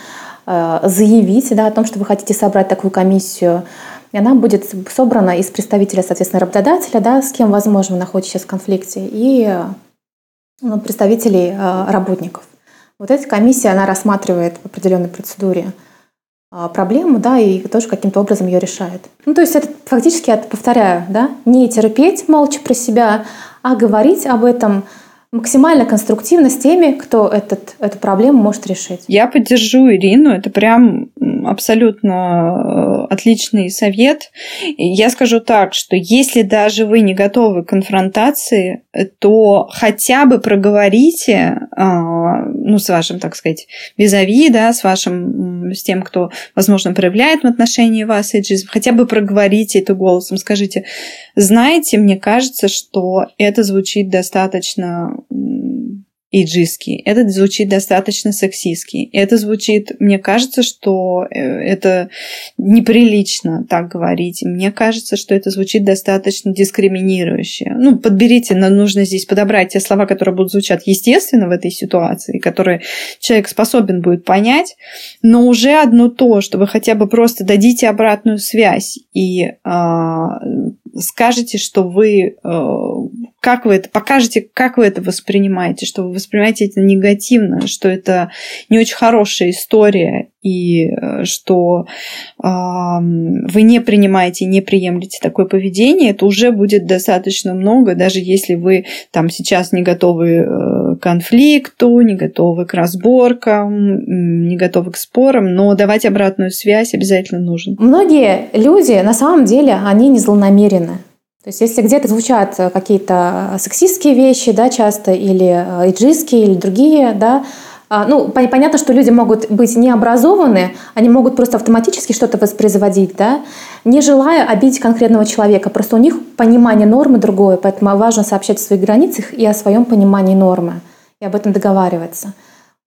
э, заявить, да, о том, что вы хотите собрать такую комиссию, и она будет собрана из представителя, соответственно, работодателя, да, с кем, возможно, вы находитесь сейчас в конфликте, и ну, представителей э, работников. Вот эта комиссия, она рассматривает в определенной процедуре проблему, да, и тоже каким-то образом ее решает. Ну, то есть это фактически, я повторяю, да, не терпеть молча про себя, а говорить об этом максимально конструктивно с теми, кто этот, эту проблему может решить. Я поддержу Ирину, это прям абсолютно э, отличный совет. Я скажу так, что если даже вы не готовы к конфронтации, то хотя бы проговорите, а, ну, с вашим, так сказать, визави, да, с вашим, с тем, кто, возможно, проявляет в отношении вас эйджизм, хотя бы проговорите это голосом, скажите, знаете, мне кажется, что это звучит достаточно иджистский. Это звучит достаточно сексистски. Это звучит, мне кажется, что э, это неприлично так говорить. Мне кажется, что это звучит достаточно дискриминирующе. Ну, подберите, но нужно здесь подобрать те слова, которые будут звучать естественно в этой ситуации, которые человек способен будет понять, но уже одно то, что вы хотя бы просто дадите обратную связь и э, скажете, что вы э, как вы это покажете, как вы это воспринимаете, что вы воспринимаете это негативно, что это не очень хорошая история, и э, что э, вы не принимаете, не приемлете такое поведение, это уже будет достаточно много, даже если вы там сейчас не готовы э, к конфликту, не готовы к разборкам, не готовы к спорам, но давать обратную связь обязательно нужно. Многие люди, на самом деле, они не злонамерены. То есть если где-то звучат э, какие-то сексистские вещи, да, часто, или иджистские, э, или другие, да, а, ну, понятно, что люди могут быть необразованы, они могут просто автоматически что-то воспроизводить, да, не желая обидеть конкретного человека. Просто у них понимание нормы другое, поэтому важно сообщать о своих границах и о своем понимании нормы, и об этом договариваться.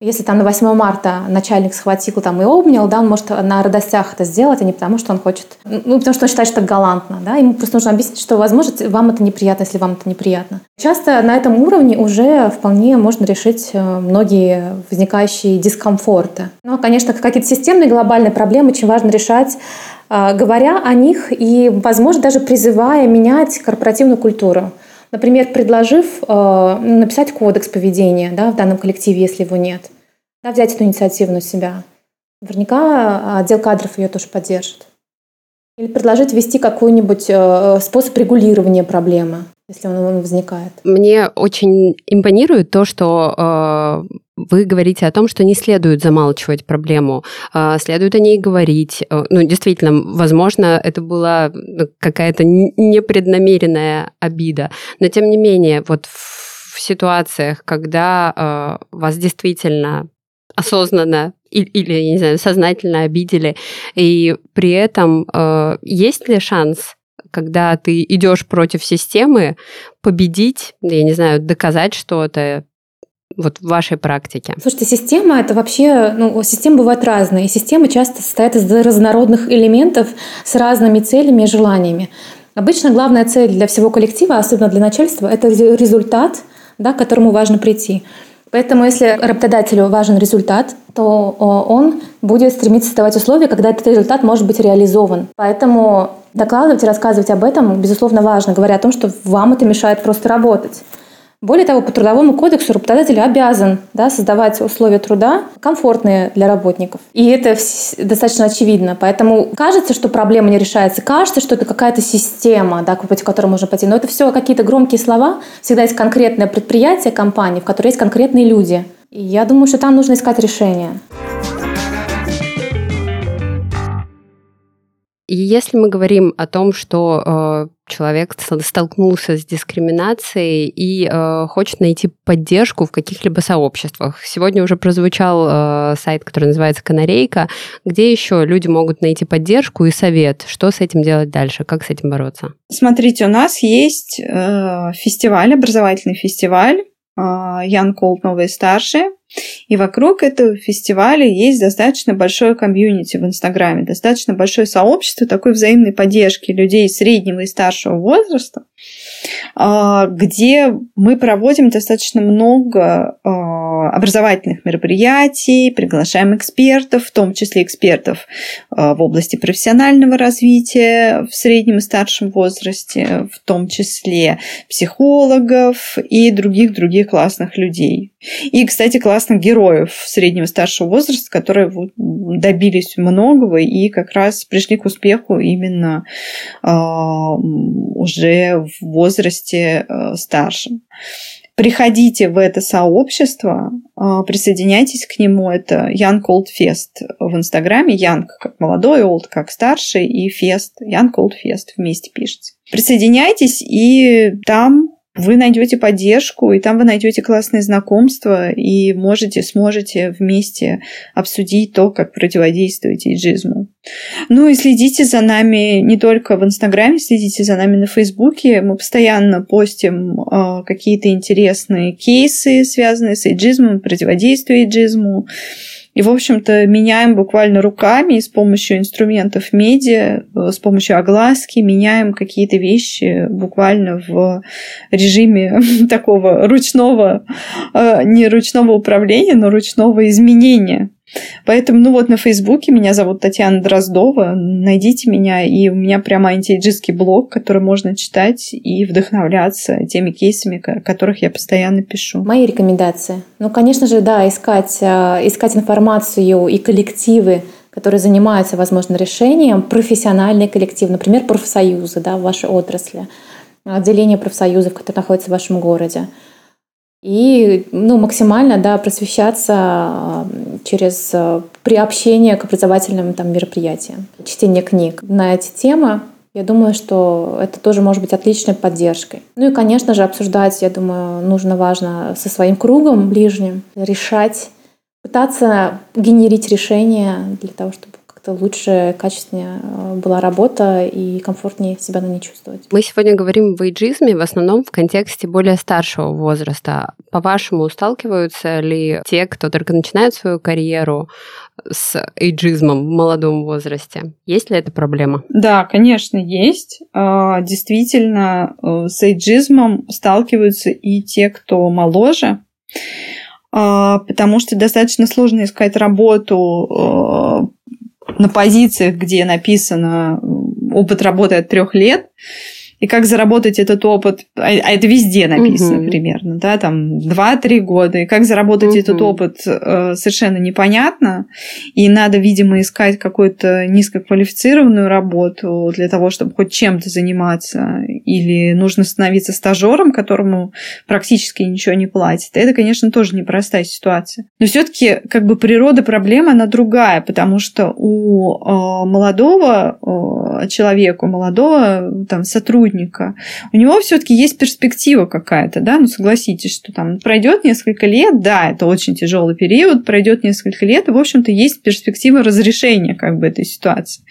Если там на 8 марта начальник схватил там и обнял, да, он может на радостях это сделать, а не потому, что он хочет, ну, потому что он считает, что это галантно, да, ему просто нужно объяснить, что, возможно, вам это неприятно, если вам это неприятно. Часто на этом уровне уже вполне можно решить э, многие возникающие дискомфорты. Но, ну, конечно, какие-то системные глобальные проблемы очень важно решать, э, говоря о них и, возможно, даже призывая менять корпоративную культуру. Например, предложив э, написать кодекс поведения да, в данном коллективе, если его нет. Да, взять эту инициативу на себя. Наверняка отдел кадров ее тоже поддержит. Или предложить ввести какой-нибудь э, способ регулирования проблемы, если он возникает. Мне очень импонирует то, что э, вы говорите о том, что не следует замалчивать проблему, а, следует о ней говорить. Э, ну, действительно, возможно, это была ну, какая-то непреднамеренная обида, но тем не менее, вот в ситуациях, когда а, вас действительно осознанно или, я не знаю, сознательно обидели, и при этом э, есть ли шанс когда ты идешь против системы, победить, я не знаю, доказать что-то, вот в вашей практике? Слушайте, система это вообще, ну, системы бывают разные. Системы часто состоят из разнородных элементов с разными целями и желаниями. Обычно главная цель для всего коллектива, особенно для начальства, это результат, да, к которому важно прийти. Поэтому если работодателю важен результат, то он будет стремиться создавать условия, когда этот результат может быть реализован. Поэтому докладывать и рассказывать об этом, безусловно, важно, говоря о том, что вам это мешает просто работать. Более того, по трудовому кодексу работодатель обязан да, создавать условия труда комфортные для работников. И это достаточно очевидно. Поэтому кажется, что проблема не решается. Кажется, что это какая-то система, да, по которой можно пойти. Но это все какие-то громкие слова. Всегда есть конкретное предприятие, компания, в которой есть конкретные люди. И я думаю, что там нужно искать решение. И если мы говорим о том, что э, человек столкнулся с дискриминацией и э, хочет найти поддержку в каких-либо сообществах, сегодня уже прозвучал э, сайт, который называется Канарейка, где еще люди могут найти поддержку и совет, что с этим делать дальше, как с этим бороться. Смотрите, у нас есть э, фестиваль, образовательный фестиваль Young Cold Новые Старшие. И вокруг этого фестиваля есть достаточно большое комьюнити в Инстаграме, достаточно большое сообщество такой взаимной поддержки людей среднего и старшего возраста, а, где мы проводим достаточно много а, образовательных мероприятий, приглашаем экспертов, в том числе экспертов а, в области профессионального развития в среднем и старшем возрасте, в том числе психологов и других-других классных людей. И, кстати, классных героев среднего и старшего возраста, которые добились многого и как раз пришли к успеху именно э, уже в возрасте э, старшем. Приходите в это сообщество, э, присоединяйтесь к нему. Это Young Old Fest в Инстаграме. Young как молодой, Old как старший и Fest. Young Old Fest вместе пишется. Присоединяйтесь, и там вы найдете поддержку, и там вы найдете классные знакомства, и можете, сможете вместе обсудить то, как противодействовать иджизму. Ну и следите за нами не только в Инстаграме, следите за нами на Фейсбуке. Мы постоянно постим э, какие-то интересные кейсы, связанные с иджизмом, противодействием иджизму. И, в общем-то, меняем буквально руками с помощью инструментов медиа, э, с помощью огласки, меняем какие-то вещи буквально в режиме такого ручного, э, не ручного управления, но ручного изменения. Поэтому, ну вот на Фейсбуке меня зовут Татьяна Дроздова. Найдите меня, и у меня прямо антиэйджистский блог, который можно читать и вдохновляться теми кейсами, о которых я постоянно пишу. Мои рекомендации. Ну, конечно же, да, искать, э, искать информацию и коллективы, которые занимаются, возможно, решением, профессиональный коллектив, например, профсоюзы да, в вашей отрасли, отделение профсоюзов, которые находятся в вашем городе и ну, максимально да, просвещаться через э, приобщение к образовательным там, мероприятиям, чтение книг на эти темы. Я думаю, что это тоже может быть отличной поддержкой. Ну и, конечно же, обсуждать, я думаю, нужно важно со своим кругом ближним, решать, пытаться генерить решения для того, чтобы как-то лучше, качественнее э, была работа и комфортнее себя на ней чувствовать. Мы сегодня говорим в эйджизме в основном в контексте более старшего возраста. По-вашему, сталкиваются ли те, кто только начинает свою карьеру, с эйджизмом в молодом возрасте? Есть ли эта проблема? Да, конечно, есть. А, действительно, э, с эйджизмом сталкиваются и те, кто моложе, а, потому что достаточно сложно искать работу э, на позициях, где написано опыт работы от трех лет, и как заработать этот опыт, а, а это везде написано угу. примерно, да, там 2-3 года, и как заработать угу. этот опыт э, совершенно непонятно, и надо, видимо, искать какую-то низкоквалифицированную работу для того, чтобы хоть чем-то заниматься, или нужно становиться стажером, которому практически ничего не платят. Это, конечно, тоже непростая ситуация. Но все-таки как бы природа проблемы, она другая, потому что у э, молодого э, человека, у молодого там сотрудника, сотрудника, у него все-таки есть перспектива какая-то, да, ну согласитесь, что там пройдет несколько лет, да, это очень тяжелый период, пройдет несколько лет, и, в общем-то, есть перспектива разрешения как бы этой ситуации,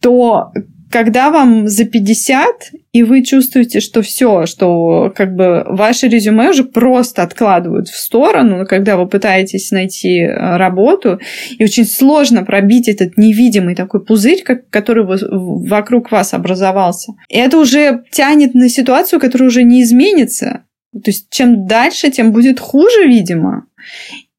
то когда вам за 50, и вы чувствуете, что все, что как бы ваше резюме уже просто откладывают в сторону, когда вы пытаетесь найти э, работу, и очень сложно пробить этот невидимый такой пузырь, как, который вокруг вас образовался. И это уже тянет на ситуацию, которая уже не изменится. То есть чем дальше, тем будет хуже, видимо.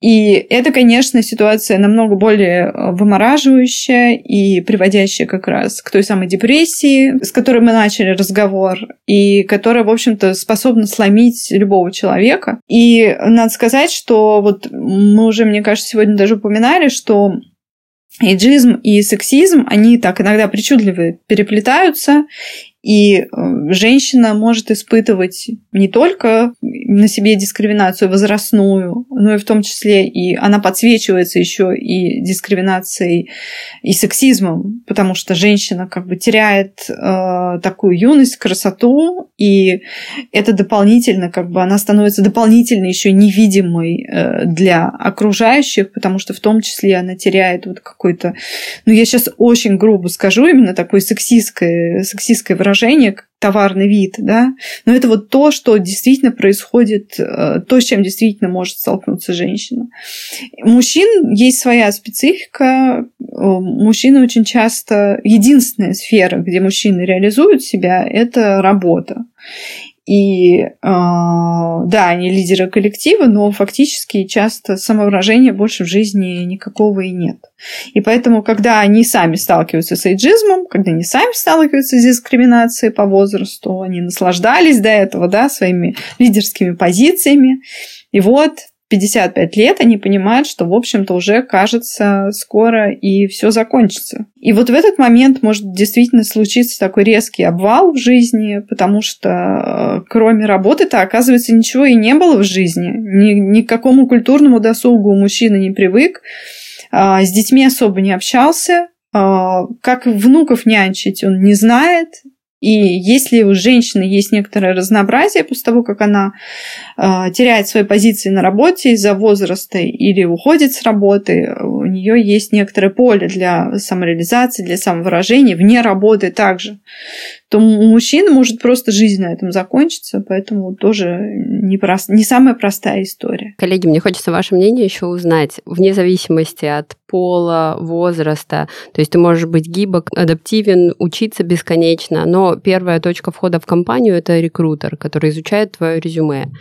И это, конечно, ситуация намного более э, вымораживающая и приводящая как раз к той самой депрессии, с которой мы начали разговор, и которая, в общем-то, способна сломить любого человека. И надо сказать, что вот мы уже, мне кажется, сегодня даже упоминали, что Эйджизм и сексизм, они так иногда причудливо переплетаются, и э, женщина может испытывать не только на себе дискриминацию возрастную, но и в том числе и она подсвечивается еще и дискриминацией и сексизмом, потому что женщина как бы теряет э, такую юность, красоту, и это дополнительно как бы она становится дополнительно еще невидимой э, для окружающих, потому что в том числе она теряет вот какой-то, ну я сейчас очень грубо скажу, именно такое сексистское, сексистское выражение выражение, как товарный вид, да, но это вот то, что действительно происходит, э, то, с чем действительно может столкнуться женщина. Мужчин есть своя специфика. Мужчины очень часто... Единственная сфера, где мужчины реализуют себя, это работа. И э, да, они лидеры коллектива, но фактически часто самовыражения больше в жизни никакого и нет. И поэтому, когда они сами сталкиваются с эйджизмом, когда они сами сталкиваются с дискриминацией по возрасту, они наслаждались до этого да, своими лидерскими позициями. И вот 55 лет они понимают, что, в общем-то, уже кажется скоро и все закончится. И вот в этот момент может действительно случиться такой резкий обвал в жизни, потому что э, кроме работы-то, оказывается, ничего и не было в жизни. Ни, ни к какому культурному досугу мужчина не привык, а, с детьми особо не общался, а, как внуков нянчить он не знает, и если у женщины есть некоторое разнообразие после того, как она теряет свои позиции на работе из-за возраста или уходит с работы, у нее есть некоторое поле для самореализации, для самовыражения, вне работы также то у мужчин может просто жизнь на этом закончиться, поэтому тоже не, прост... не самая простая история. Коллеги, мне хочется ваше мнение еще узнать, вне зависимости от пола, возраста, то есть ты можешь быть гибок, адаптивен, учиться бесконечно, но первая точка входа в компанию – это рекрутер, который изучает твое резюме.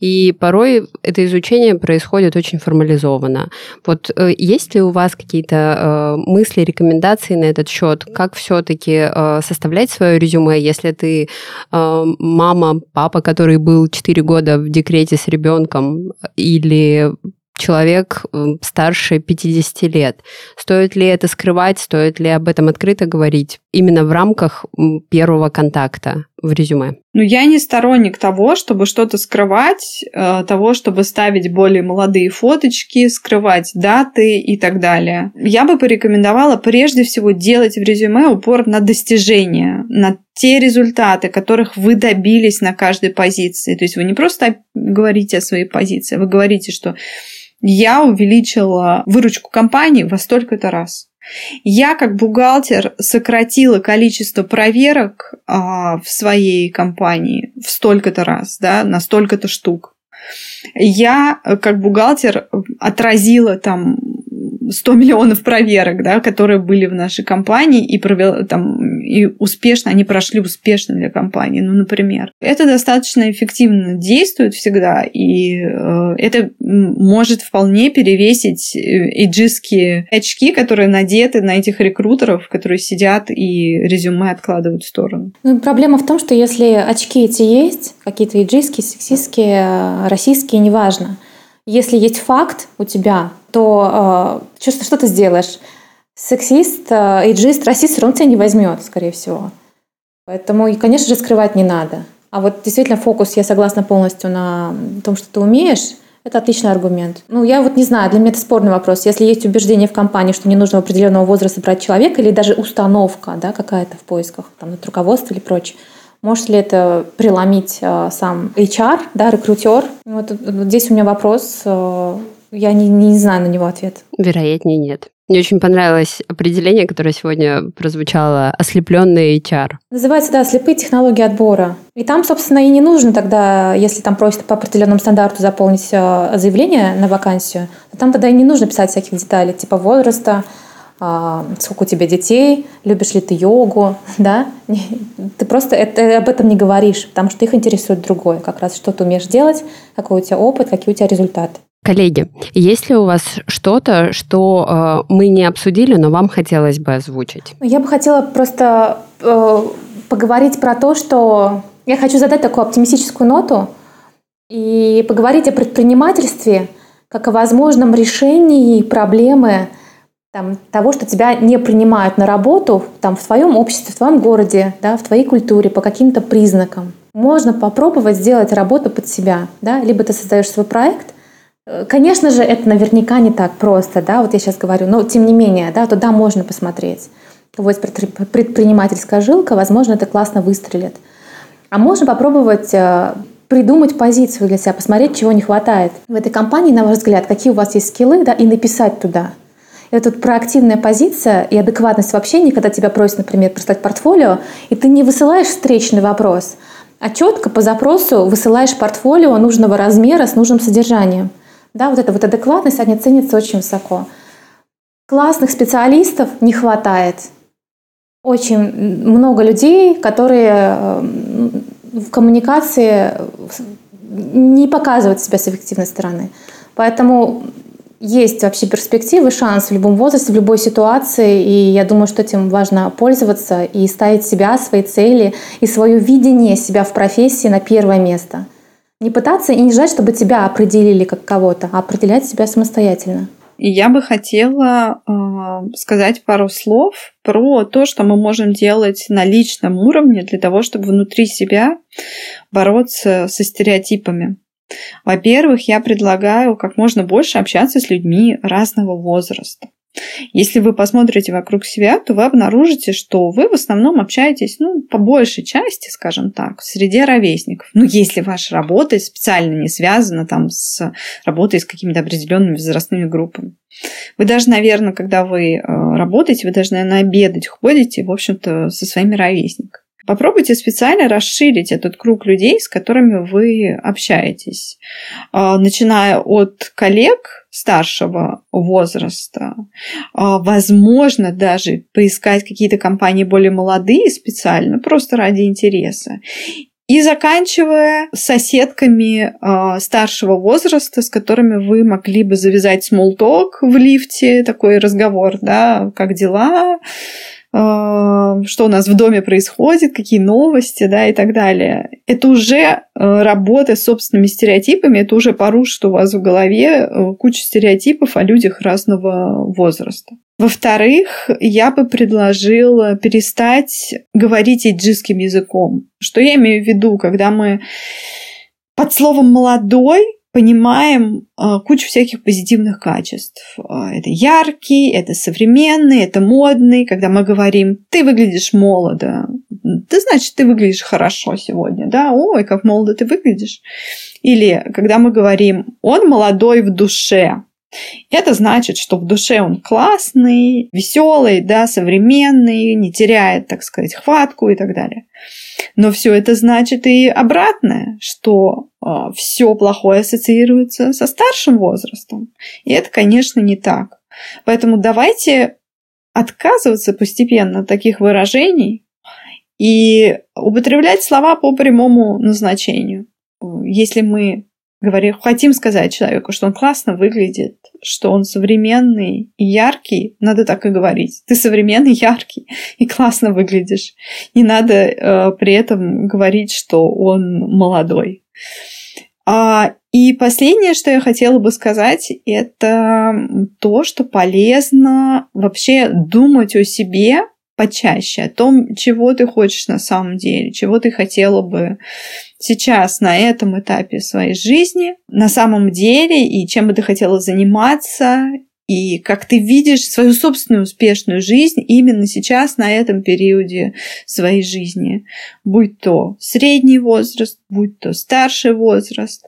И порой это изучение происходит очень формализованно. Вот э, есть ли у вас какие-то э, мысли, рекомендации на этот счет, как все-таки э, составлять свое резюме если ты мама, папа, который был 4 года в декрете с ребенком, или человек старше 50 лет. Стоит ли это скрывать, стоит ли об этом открыто говорить именно в рамках первого контакта в резюме? Ну, я не сторонник того, чтобы что-то скрывать, э, того, чтобы ставить более молодые фоточки, скрывать даты и так далее. Я бы порекомендовала прежде всего делать в резюме упор на достижения, на те результаты, которых вы добились на каждой позиции. То есть вы не просто говорите о своей позиции, вы говорите, что я увеличила выручку компании во столько-то раз. Я как бухгалтер сократила количество проверок а, в своей компании в столько-то раз, да, на столько-то штук. Я как бухгалтер отразила там 100 миллионов проверок, да, которые были в нашей компании и провела там и успешно, они прошли успешно для компании, ну, например. Это достаточно эффективно действует всегда, и э, это может вполне перевесить э, эйджистские очки, которые надеты на этих рекрутеров, которые сидят и резюме откладывают в сторону. Ну, проблема в том, что если очки эти есть, какие-то эйджистские, сексистские, э, российские, неважно, если есть факт у тебя, э, что, что ты сделаешь? Сексист, э, эйджист, расист все равно тебя не возьмет, скорее всего. Поэтому, и, конечно же, скрывать не надо. А вот действительно фокус, я согласна полностью на том, что ты умеешь, это отличный аргумент. Ну, я вот не знаю, для меня это спорный вопрос. Если есть убеждение в компании, что не нужно определенного возраста брать человека, или даже установка да, какая-то в поисках, там, от руководства или прочее, может ли это преломить э, сам HR, да, рекрутер? Вот, вот здесь у меня вопрос, э, я не, не знаю на него ответ. Вероятнее нет. Мне очень понравилось определение, которое сегодня прозвучало «ослепленный HR». Называется, да, «слепые технологии отбора». И там, собственно, и не нужно тогда, если там просят по определенному стандарту заполнить э, заявление на вакансию, то там тогда и не нужно писать всяких деталей, типа возраста, а, сколько у тебя детей, любишь ли ты йогу, да? Ты просто это, об этом не говоришь, потому что их интересует другое, как раз что ты умеешь делать, какой у тебя опыт, какие у тебя результаты. Коллеги, есть ли у вас что-то, что э, мы не обсудили, но вам хотелось бы озвучить? Я бы хотела просто э, поговорить про то, что я хочу задать такую оптимистическую ноту и поговорить о предпринимательстве как о возможном решении проблемы там, того, что тебя не принимают на работу там, в твоем обществе, в твоем городе, да, в твоей культуре по каким-то признакам. Можно попробовать сделать работу под себя. Да? Либо ты создаешь свой проект. Э, конечно же, это наверняка не так просто, да, вот я сейчас говорю, но тем не менее, да, туда можно посмотреть. Вот предпринимательская жилка, возможно, это классно выстрелит. А можно попробовать э, придумать позицию для себя, посмотреть, чего не хватает в этой компании, на ваш взгляд, какие у вас есть скиллы, да, и написать туда – Это вот проактивная позиция и адекватность в общении, когда тебя просят, например, прислать портфолио, и ты не высылаешь встречный вопрос, а четко по запросу высылаешь портфолио нужного размера с нужным содержанием. Да, вот эта вот адекватность, они ценятся очень высоко. Классных специалистов не хватает. Очень много людей, которые э, в коммуникации не показывают себя с эффективной стороны. Поэтому есть вообще перспективы, шанс в любом возрасте, в любой ситуации, и я думаю, что этим важно пользоваться и ставить себя, свои цели и свое видение себя в профессии на первое место. Не пытаться и не ждать, чтобы тебя определили как кого-то, а определять себя самостоятельно. И я бы хотела э, сказать пару слов про то, что мы можем делать на личном уровне для того, чтобы внутри себя бороться со стереотипами. Во-первых, я предлагаю как можно больше общаться с людьми разного возраста. Если вы посмотрите вокруг себя, то вы обнаружите, что вы в основном общаетесь, ну, по большей части, скажем так, в среде ровесников. Ну, если ваша работа специально не связана там с работой с какими-то определенными возрастными группами. Вы даже, наверное, когда вы э, работаете, вы даже, наверное, обедать ходите, в общем-то, со своими ровесниками. Попробуйте специально расширить этот круг людей, с которыми вы общаетесь. А, начиная от коллег старшего возраста, а, возможно, даже поискать какие-то компании более молодые специально, просто ради интереса. И заканчивая соседками э, старшего возраста, с которыми вы могли бы завязать talk в лифте, такой разговор, да, как дела, что у нас в доме происходит, какие новости, да, и так далее. Это уже э, работа с собственными стереотипами, это уже порушит у вас в голове э, кучу стереотипов о людях разного возраста. Во-вторых, я бы предложила перестать говорить иджистским языком. Что я имею в виду, когда мы под словом «молодой» понимаем э, кучу всяких позитивных качеств. А, это яркий, это современный, это модный. Когда мы говорим, ты выглядишь молодо, ты значит, ты выглядишь хорошо сегодня, да? Ой, как молодо ты выглядишь. Или когда мы говорим, он молодой в душе, это значит, что в душе он классный, веселый, да, современный, не теряет, так сказать, хватку и так далее. Но все это значит и обратное, что э, а, все плохое ассоциируется со старшим возрастом. И это, конечно, не так. Поэтому давайте отказываться постепенно от таких выражений и употреблять слова по прямому назначению. Если мы говорим, хотим сказать человеку, что он классно выглядит, что он современный и яркий, надо так и говорить. Ты современный, яркий и классно выглядишь. Не надо э, при этом говорить, что он молодой. А, и последнее, что я хотела бы сказать, это то, что полезно вообще думать о себе почаще, о том, чего ты хочешь на самом деле, чего ты хотела бы сейчас на этом этапе своей жизни, на самом деле, и чем бы ты хотела заниматься, и как ты видишь свою собственную успешную жизнь именно сейчас, на этом периоде своей жизни. Будь то средний возраст, будь то старший возраст.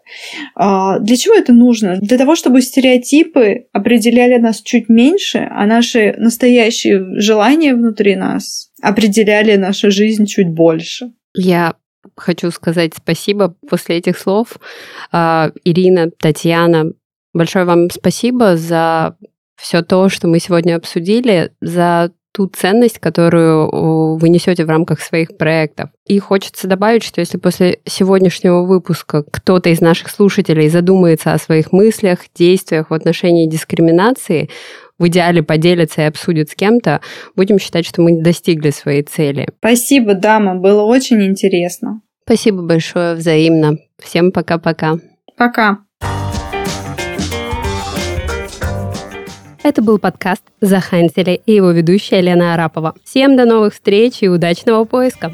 А, для чего это нужно? Для того, чтобы стереотипы определяли нас чуть меньше, а наши настоящие желания внутри нас определяли нашу жизнь чуть больше. Я хочу сказать спасибо после этих слов. А, Ирина, Татьяна, Большое вам спасибо за все то, что мы сегодня обсудили, за ту ценность, которую вы несете в рамках своих проектов. И хочется добавить, что если после сегодняшнего выпуска кто-то из наших слушателей задумается о своих мыслях, действиях в отношении дискриминации, в идеале поделится и обсудит с кем-то, будем считать, что мы достигли своей цели. Спасибо, дама, было очень интересно. Спасибо большое, взаимно. Всем пока-пока. Пока. Это был подкаст «Захантили» и его ведущая Лена Арапова. Всем до новых встреч и удачного поиска!